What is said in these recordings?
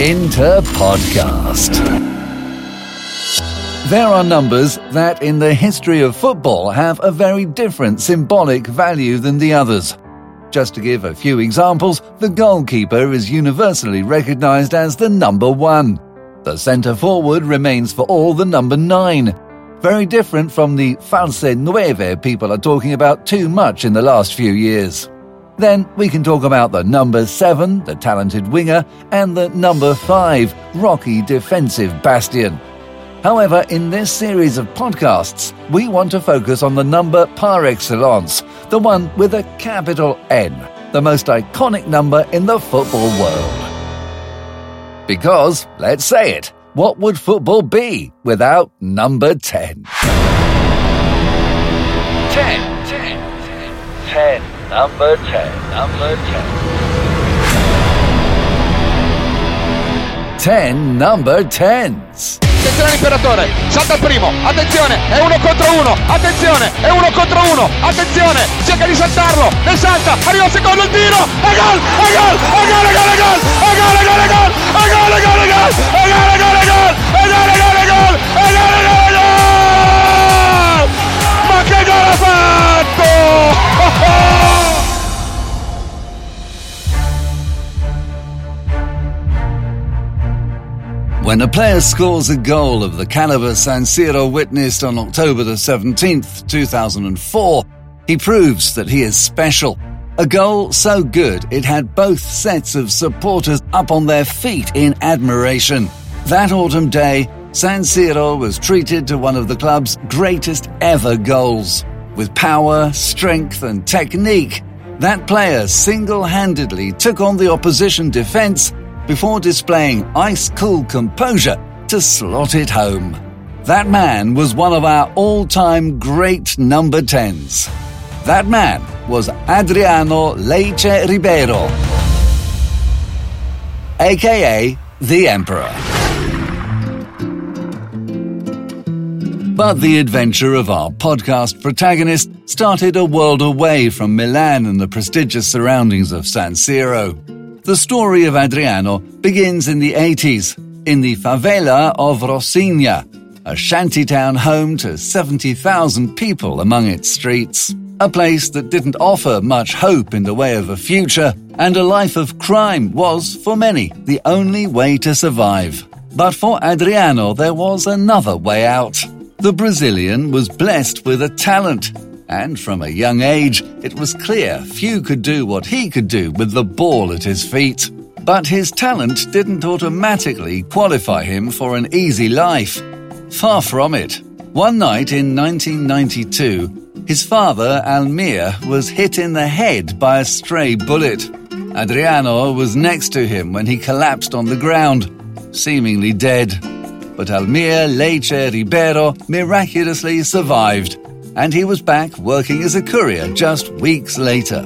Inter Podcast. There are numbers that, in the history of football, have a very different symbolic value than the others. Just to give a few examples, the goalkeeper is universally recognised as the number one. The centre forward remains for all the number nine. Very different from the false nueve people are talking about too much in the last few years. Then we can talk about the number 7, the talented winger, and the number 5, rocky defensive bastion. However, in this series of podcasts, we want to focus on the number par excellence, the one with a capital N, the most iconic number in the football world. Because, let's say it, what would football be without number 10? 10, 10, 10, 10. Number 10, number 10. 10 number 10s. Attenzione l'imperatore, salta il primo, attenzione, è uno contro uno, attenzione, è uno contro uno, attenzione, cerca di saltarlo, ne salta, arriva il secondo il tiro, e gol, e gol, e gol, e gol, e gol, e gol, e gol, e gol, e gol, e gol, e gol, e gol, e gol, e gol, e gol, e gol, e gol, e gol, e gol, ma che gol ha fatto! When a player scores a goal of the caliber San Siro witnessed on October the 17th, 2004, he proves that he is special. A goal so good it had both sets of supporters up on their feet in admiration. That autumn day, San Siro was treated to one of the club's greatest ever goals. With power, strength, and technique, that player single handedly took on the opposition defence before displaying ice cool composure to slot it home. That man was one of our all time great number 10s. That man was Adriano Leite Ribeiro, aka the Emperor. But the adventure of our podcast protagonist started a world away from Milan and the prestigious surroundings of San Siro. The story of Adriano begins in the 80s in the favela of Rocinha, a shantytown home to 70,000 people among its streets. A place that didn't offer much hope in the way of a future, and a life of crime was, for many, the only way to survive. But for Adriano, there was another way out. The Brazilian was blessed with a talent and from a young age, it was clear few could do what he could do with the ball at his feet. But his talent didn't automatically qualify him for an easy life. Far from it. One night in 1992, his father, Almir, was hit in the head by a stray bullet. Adriano was next to him when he collapsed on the ground, seemingly dead. But Almir Leite Ribeiro miraculously survived and he was back working as a courier just weeks later.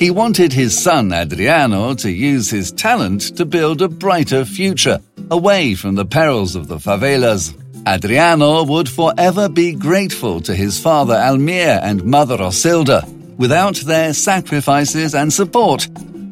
He wanted his son Adriano to use his talent to build a brighter future, away from the perils of the favelas. Adriano would forever be grateful to his father Almir and mother Rosilda. Without their sacrifices and support,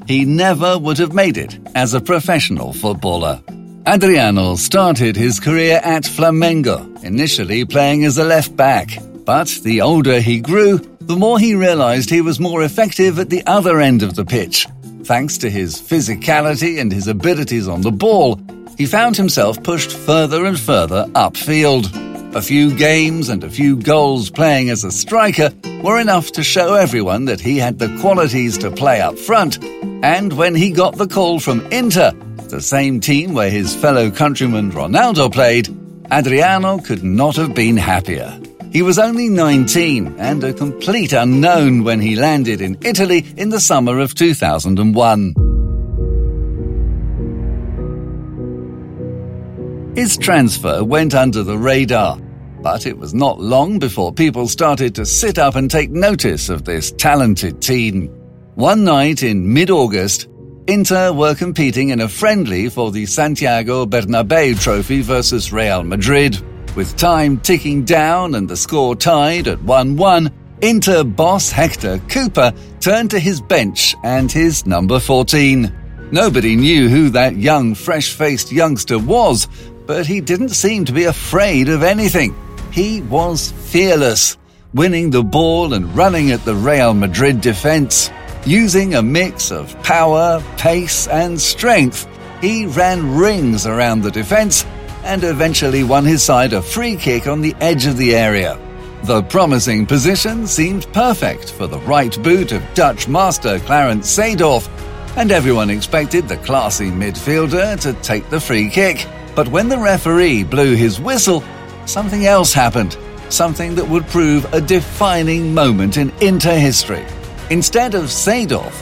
he never would have made it as a professional footballer. Adriano started his career at Flamengo, initially playing as a left back. But the older he grew, the more he realized he was more effective at the other end of the pitch. Thanks to his physicality and his abilities on the ball, he found himself pushed further and further upfield. A few games and a few goals playing as a striker were enough to show everyone that he had the qualities to play up front. And when he got the call from Inter, the same team where his fellow countryman Ronaldo played, Adriano could not have been happier. He was only 19 and a complete unknown when he landed in Italy in the summer of 2001. His transfer went under the radar, but it was not long before people started to sit up and take notice of this talented teen. One night in mid August, Inter were competing in a friendly for the Santiago Bernabeu Trophy versus Real Madrid. With time ticking down and the score tied at 1 1, Inter boss Hector Cuper turned to his bench and his number 14. Nobody knew who that young, fresh faced youngster was, but he didn't seem to be afraid of anything. He was fearless, winning the ball and running at the Real Madrid defense. Using a mix of power, pace, and strength, he ran rings around the defense and eventually won his side a free kick on the edge of the area. The promising position seemed perfect for the right boot of Dutch master Clarence Seedorf, and everyone expected the classy midfielder to take the free kick. But when the referee blew his whistle, something else happened. Something that would prove a defining moment in Inter history. Instead of Seedorf,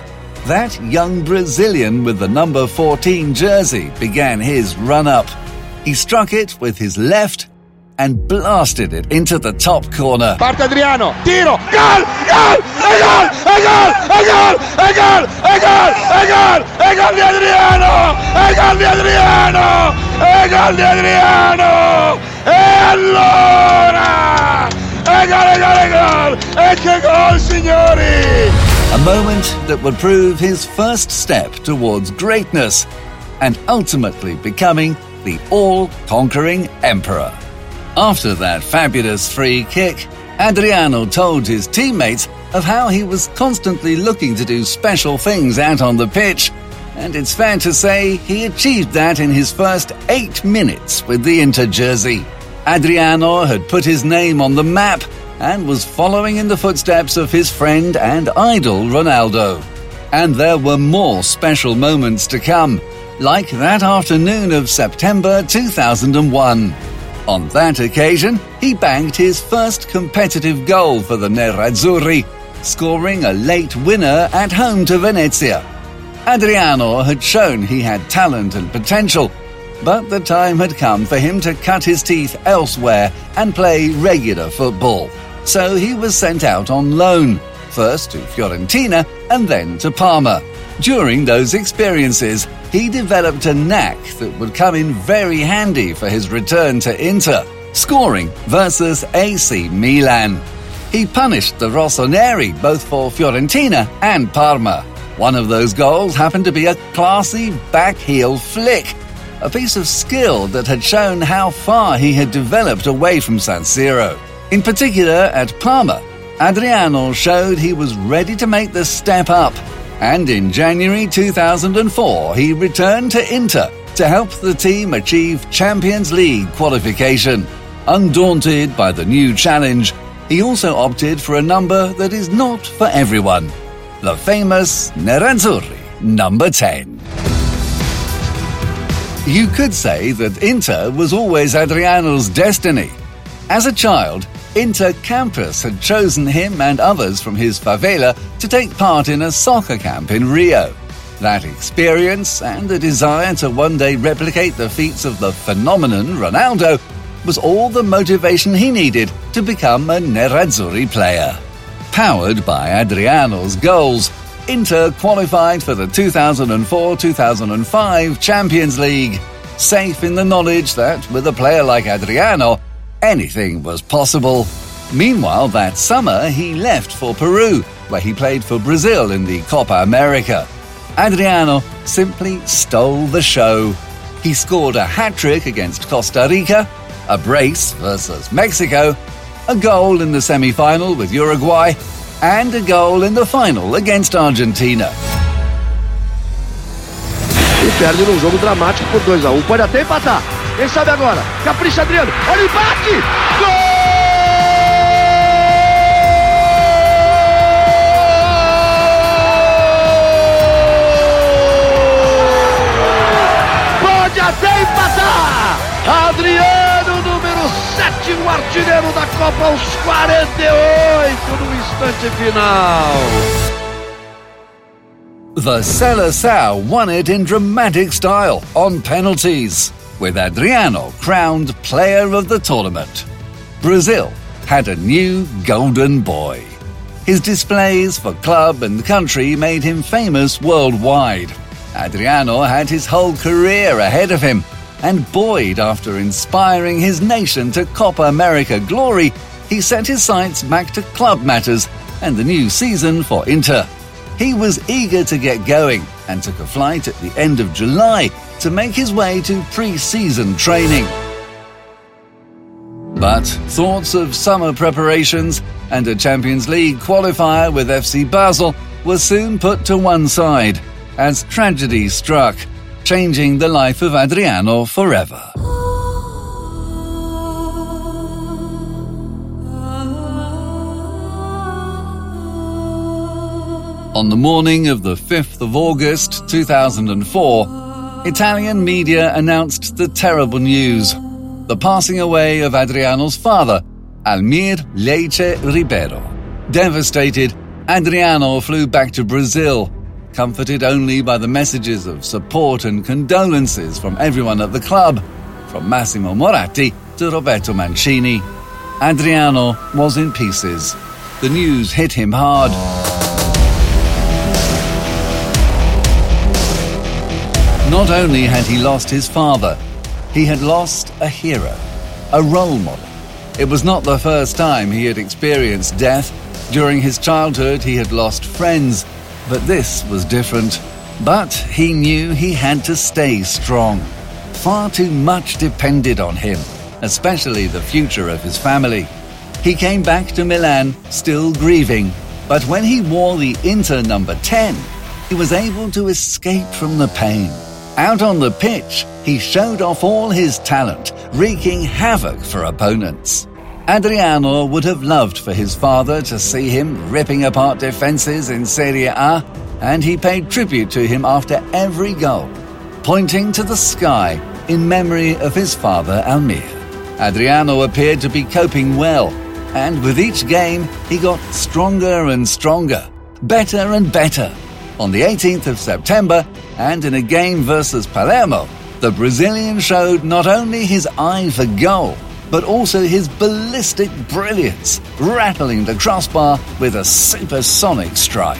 that young Brazilian with the number 14 jersey began his run up. He struck it with his left and blasted it into the top corner. Parte Adriano, tiro, gol, gol, è gol, è gol, è gol, è gol, è gol, è gol, è gol di Adriano, è gol di Adriano, è gol di Adriano, e allora, è gol, è gol, è gol, e che gol signori! A moment that would prove his first step towards greatness and ultimately becoming the all conquering emperor. After that fabulous free kick, Adriano told his teammates of how he was constantly looking to do special things out on the pitch, and it's fair to say he achieved that in his first eight minutes with the Inter jersey. Adriano had put his name on the map and was following in the footsteps of his friend and idol Ronaldo. And there were more special moments to come, like that afternoon of September 2001. On that occasion, he banked his first competitive goal for the Nerazzurri, scoring a late winner at home to Venezia. Adriano had shown he had talent and potential, but the time had come for him to cut his teeth elsewhere and play regular football. So he was sent out on loan, first to Fiorentina and then to Parma. During those experiences, he developed a knack that would come in very handy for his return to Inter, scoring versus AC Milan. He punished the Rossoneri both for Fiorentina and Parma. One of those goals happened to be a classy back heel flick, a piece of skill that had shown how far he had developed away from San Siro. In particular, at Parma, Adriano showed he was ready to make the step up and in January 2004 he returned to Inter to help the team achieve Champions League qualification. Undaunted by the new challenge, he also opted for a number that is not for everyone the famous Nerazzurri number 10. You could say that Inter was always Adriano's destiny. As a child, Inter Campus had chosen him and others from his favela to take part in a soccer camp in Rio. That experience and the desire to one day replicate the feats of the phenomenon Ronaldo was all the motivation he needed to become a Nerazzurri player. Powered by Adriano's goals, Inter qualified for the 2004 2005 Champions League, safe in the knowledge that with a player like Adriano, anything was possible. Meanwhile, that summer, he left for Peru, where he played for Brazil in the Copa America. Adriano simply stole the show. He scored a hat trick against Costa Rica, a brace versus Mexico, a goal in the semi final with Uruguay, and a goal in the final against Argentina. E perde num jogo dramático por 2 a 1 um. Pode até empatar. Quem sabe agora? Capricha Adriano. Olha o empate! Gol! Pode até empatar! Adriano, número 7, o artilheiro da Copa aos 48 no instante final. The Seleção won it in dramatic style on penalties, with Adriano crowned player of the tournament. Brazil had a new golden boy. His displays for club and country made him famous worldwide. Adriano had his whole career ahead of him, and buoyed after inspiring his nation to Copa America glory, he set his sights back to club matters and the new season for Inter. He was eager to get going, and took a flight at the end of July to make his way to pre season training. But thoughts of summer preparations and a Champions League qualifier with FC Basel were soon put to one side as tragedy struck, changing the life of Adriano forever. On the morning of the 5th of August 2004, Italian media announced the terrible news the passing away of Adriano's father, Almir Leite Ribeiro. Devastated, Adriano flew back to Brazil, comforted only by the messages of support and condolences from everyone at the club, from Massimo Moratti to Roberto Mancini. Adriano was in pieces. The news hit him hard. Not only had he lost his father, he had lost a hero, a role model. It was not the first time he had experienced death. During his childhood, he had lost friends, but this was different. But he knew he had to stay strong. Far too much depended on him, especially the future of his family. He came back to Milan still grieving, but when he wore the Inter number 10, he was able to escape from the pain. Out on the pitch, he showed off all his talent, wreaking havoc for opponents. Adriano would have loved for his father to see him ripping apart defences in Serie A, and he paid tribute to him after every goal, pointing to the sky in memory of his father Almir. Adriano appeared to be coping well, and with each game he got stronger and stronger, better and better. On the 18th of September, and in a game versus Palermo, the Brazilian showed not only his eye for goal, but also his ballistic brilliance, rattling the crossbar with a supersonic strike.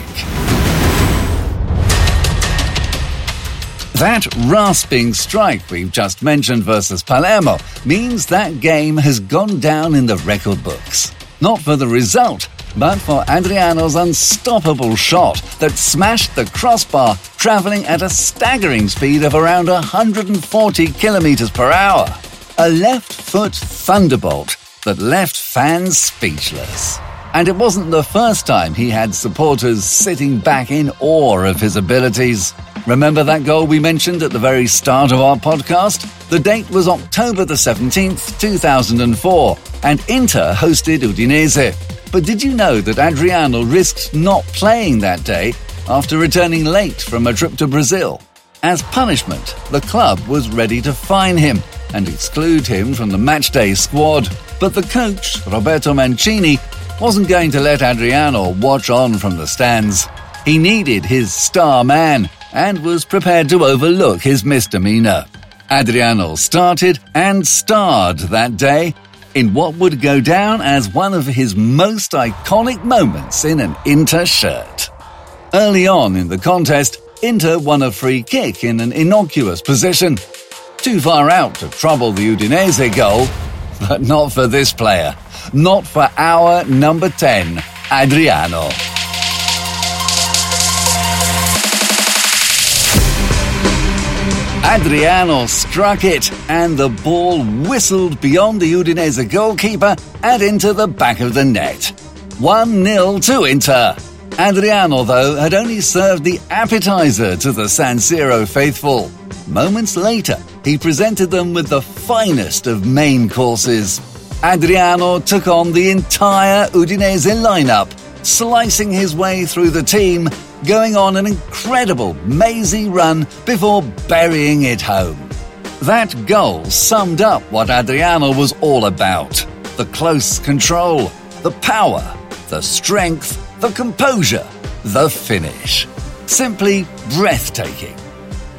That rasping strike we've just mentioned versus Palermo means that game has gone down in the record books. Not for the result, but for Adriano's unstoppable shot that smashed the crossbar, travelling at a staggering speed of around 140 kilometres per hour. A left foot thunderbolt that left fans speechless. And it wasn't the first time he had supporters sitting back in awe of his abilities. Remember that goal we mentioned at the very start of our podcast? The date was October the 17th, 2004, and Inter hosted Udinese. But did you know that Adriano risked not playing that day after returning late from a trip to Brazil? As punishment, the club was ready to fine him and exclude him from the matchday squad. But the coach, Roberto Mancini, wasn't going to let Adriano watch on from the stands. He needed his star man and was prepared to overlook his misdemeanor. Adriano started and starred that day in what would go down as one of his most iconic moments in an Inter shirt. Early on in the contest, Inter won a free kick in an innocuous position. Too far out to trouble the Udinese goal, but not for this player. Not for our number 10, Adriano. Adriano struck it, and the ball whistled beyond the Udinese goalkeeper and into the back of the net. 1 0 to Inter. Adriano, though, had only served the appetizer to the San Siro faithful. Moments later, he presented them with the finest of main courses. Adriano took on the entire Udinese lineup, slicing his way through the team going on an incredible, mazy run before burying it home. That goal summed up what Adriano was all about the close control, the power, the strength, the composure, the finish. Simply breathtaking.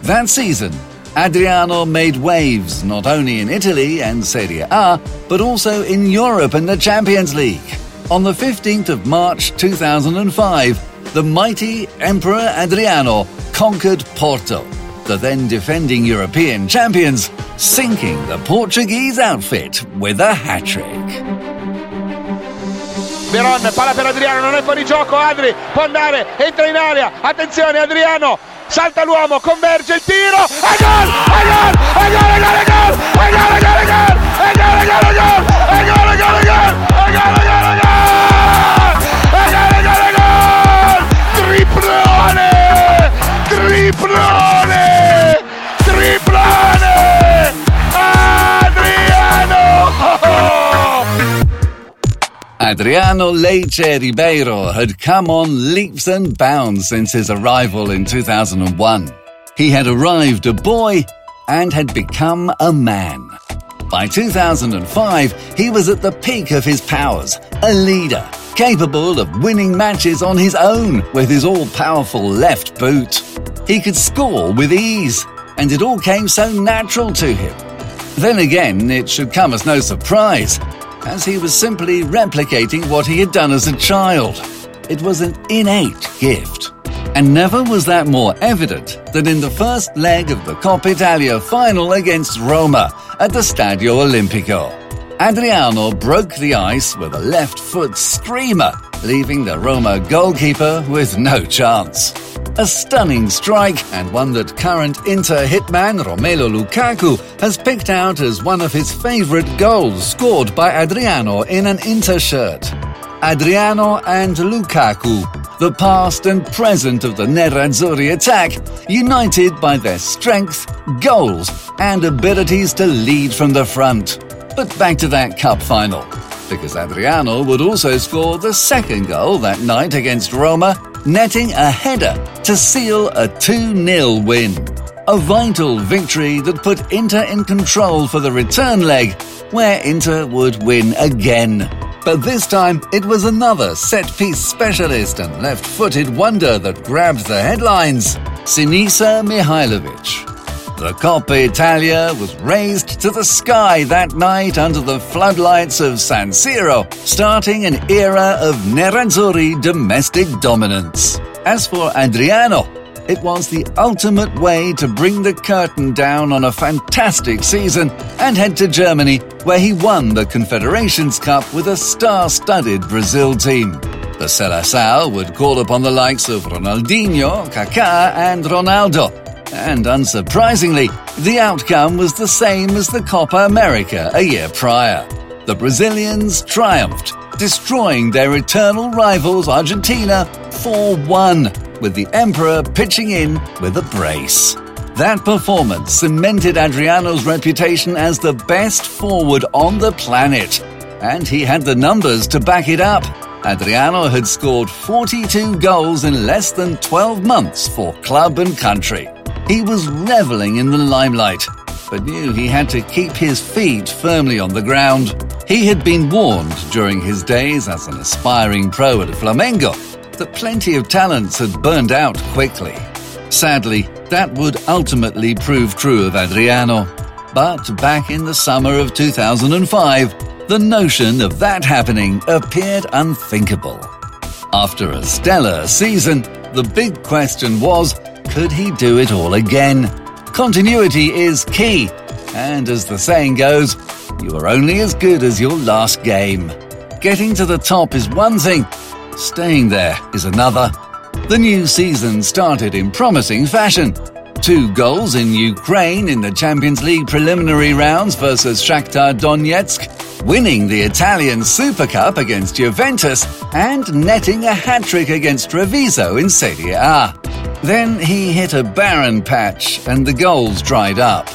That season, Adriano made waves not only in Italy and Serie A, but also in Europe and the Champions League. On the 15th of March 2005, the mighty Emperor Adriano conquered Porto, the then defending European champions, sinking the Portuguese outfit with a hat trick. Veron, palla per Adriano, non è fuori gioco, Adri può andare, entra in area, attenzione Adriano, salta l'uomo, converge il tiro, e gol, e gol, e gol, e gol, e gol, e gol, e gol, e gol, e gol, e gol, e gol, e gol, e gol, e gol, e gol, e gol, e gol, e Adriano Leite Ribeiro had come on leaps and bounds since his arrival in 2001. He had arrived a boy and had become a man. By 2005, he was at the peak of his powers, a leader, capable of winning matches on his own with his all powerful left boot. He could score with ease, and it all came so natural to him. Then again, it should come as no surprise, as he was simply replicating what he had done as a child. It was an innate gift. And never was that more evident than in the first leg of the Coppa Italia final against Roma at the Stadio Olimpico. Adriano broke the ice with a left foot screamer, leaving the Roma goalkeeper with no chance. A stunning strike and one that current Inter hitman Romelu Lukaku has picked out as one of his favourite goals scored by Adriano in an Inter shirt. Adriano and Lukaku, the past and present of the Nerazzurri attack, united by their strength, goals, and abilities to lead from the front. But back to that cup final, because Adriano would also score the second goal that night against Roma, netting a header to seal a 2 0 win. A vital victory that put Inter in control for the return leg, where Inter would win again. But this time, it was another set piece specialist and left footed wonder that grabbed the headlines Sinisa Mihailovic. The Coppa Italia was raised to the sky that night under the floodlights of San Siro, starting an era of Nerazzurri domestic dominance. As for Adriano, it was the ultimate way to bring the curtain down on a fantastic season and head to Germany, where he won the Confederations Cup with a star studded Brazil team. The Seleção would call upon the likes of Ronaldinho, Kaká, and Ronaldo. And unsurprisingly, the outcome was the same as the Copa America a year prior. The Brazilians triumphed, destroying their eternal rivals Argentina 4 1 with the Emperor pitching in with a brace. That performance cemented Adriano's reputation as the best forward on the planet, and he had the numbers to back it up. Adriano had scored 42 goals in less than 12 months for club and country. He was reveling in the limelight, but knew he had to keep his feet firmly on the ground. He had been warned during his days as an aspiring pro at Flamengo that plenty of talents had burned out quickly. Sadly, that would ultimately prove true of Adriano. But back in the summer of 2005, the notion of that happening appeared unthinkable. After a stellar season, the big question was could he do it all again? Continuity is key, and as the saying goes, you are only as good as your last game. Getting to the top is one thing, staying there is another. The new season started in promising fashion. Two goals in Ukraine in the Champions League preliminary rounds versus Shakhtar Donetsk, winning the Italian Super Cup against Juventus, and netting a hat trick against Treviso in Serie A. Then he hit a barren patch and the goals dried up.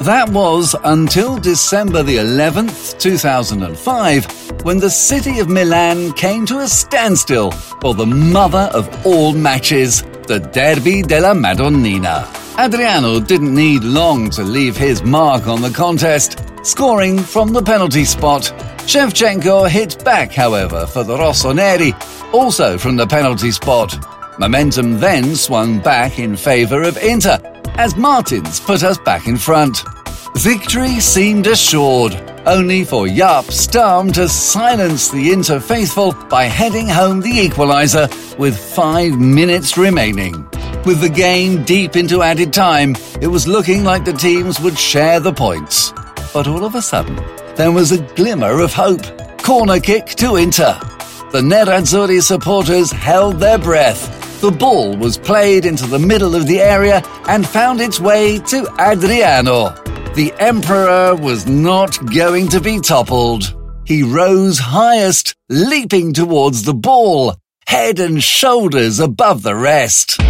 That was until December the 11th, 2005, when the city of Milan came to a standstill for the mother of all matches, the Derby della Madonnina. Adriano didn't need long to leave his mark on the contest, scoring from the penalty spot. Shevchenko hit back, however, for the Rossoneri, also from the penalty spot. Momentum then swung back in favour of Inter, as Martins put us back in front. Victory seemed assured, only for Jaap Stam to silence the Inter faithful by heading home the equaliser with five minutes remaining. With the game deep into added time, it was looking like the teams would share the points. But all of a sudden, there was a glimmer of hope. Corner kick to Inter. The Nerazzurri supporters held their breath the ball was played into the middle of the area and found its way to Adriano. The Emperor was not going to be toppled. He rose highest, leaping towards the ball, head and shoulders above the rest.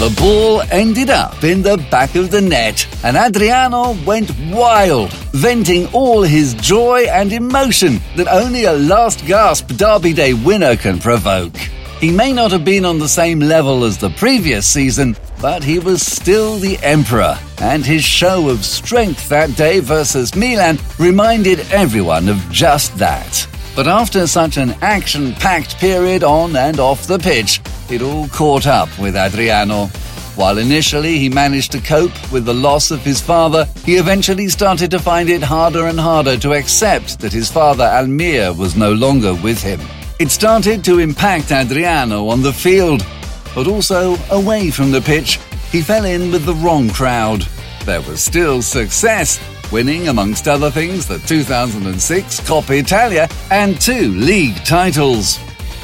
The ball ended up in the back of the net, and Adriano went wild, venting all his joy and emotion that only a last gasp Derby Day winner can provoke. He may not have been on the same level as the previous season, but he was still the Emperor, and his show of strength that day versus Milan reminded everyone of just that. But after such an action packed period on and off the pitch, it all caught up with Adriano. While initially he managed to cope with the loss of his father, he eventually started to find it harder and harder to accept that his father Almir was no longer with him. It started to impact Adriano on the field, but also away from the pitch. He fell in with the wrong crowd. There was still success, winning, amongst other things, the 2006 Coppa Italia and two league titles.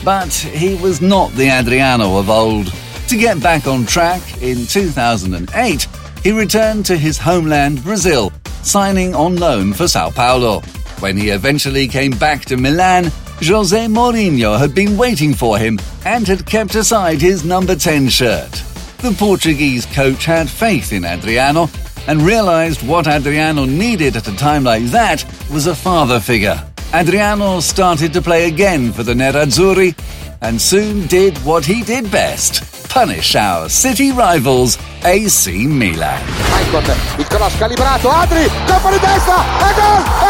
But he was not the Adriano of old. To get back on track, in 2008, he returned to his homeland, Brazil, signing on loan for Sao Paulo. When he eventually came back to Milan, Jose Mourinho had been waiting for him and had kept aside his number 10 shirt. The Portuguese coach had faith in Adriano and realized what Adriano needed at a time like that was a father figure. Adriano started to play again for the Nerazzurri and soon did what he did best punish our city rivals AC Milan. Maicon, il cross calibrato, Adri, colpo di testa, e gol,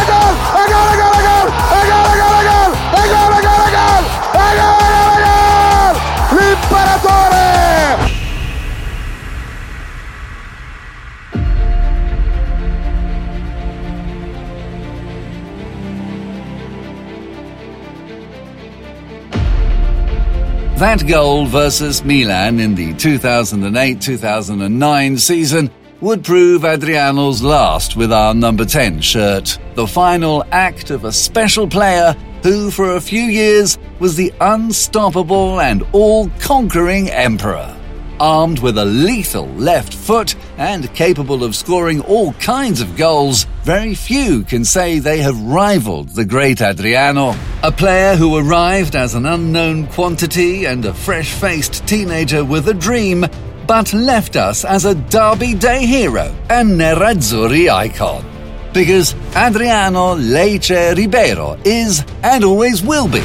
That goal versus Milan in the 2008 2009 season would prove Adriano's last with our number 10 shirt. The final act of a special player who, for a few years, was the unstoppable and all conquering emperor. Armed with a lethal left foot and capable of scoring all kinds of goals, very few can say they have rivaled the great Adriano. A player who arrived as an unknown quantity and a fresh faced teenager with a dream, but left us as a Derby Day hero and Nerazzurri icon. Because Adriano Leite Ribeiro is and always will be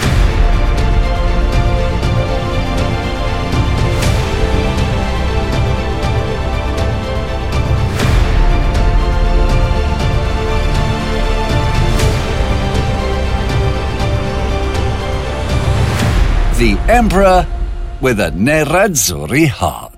the Emperor with a Nerazzurri heart.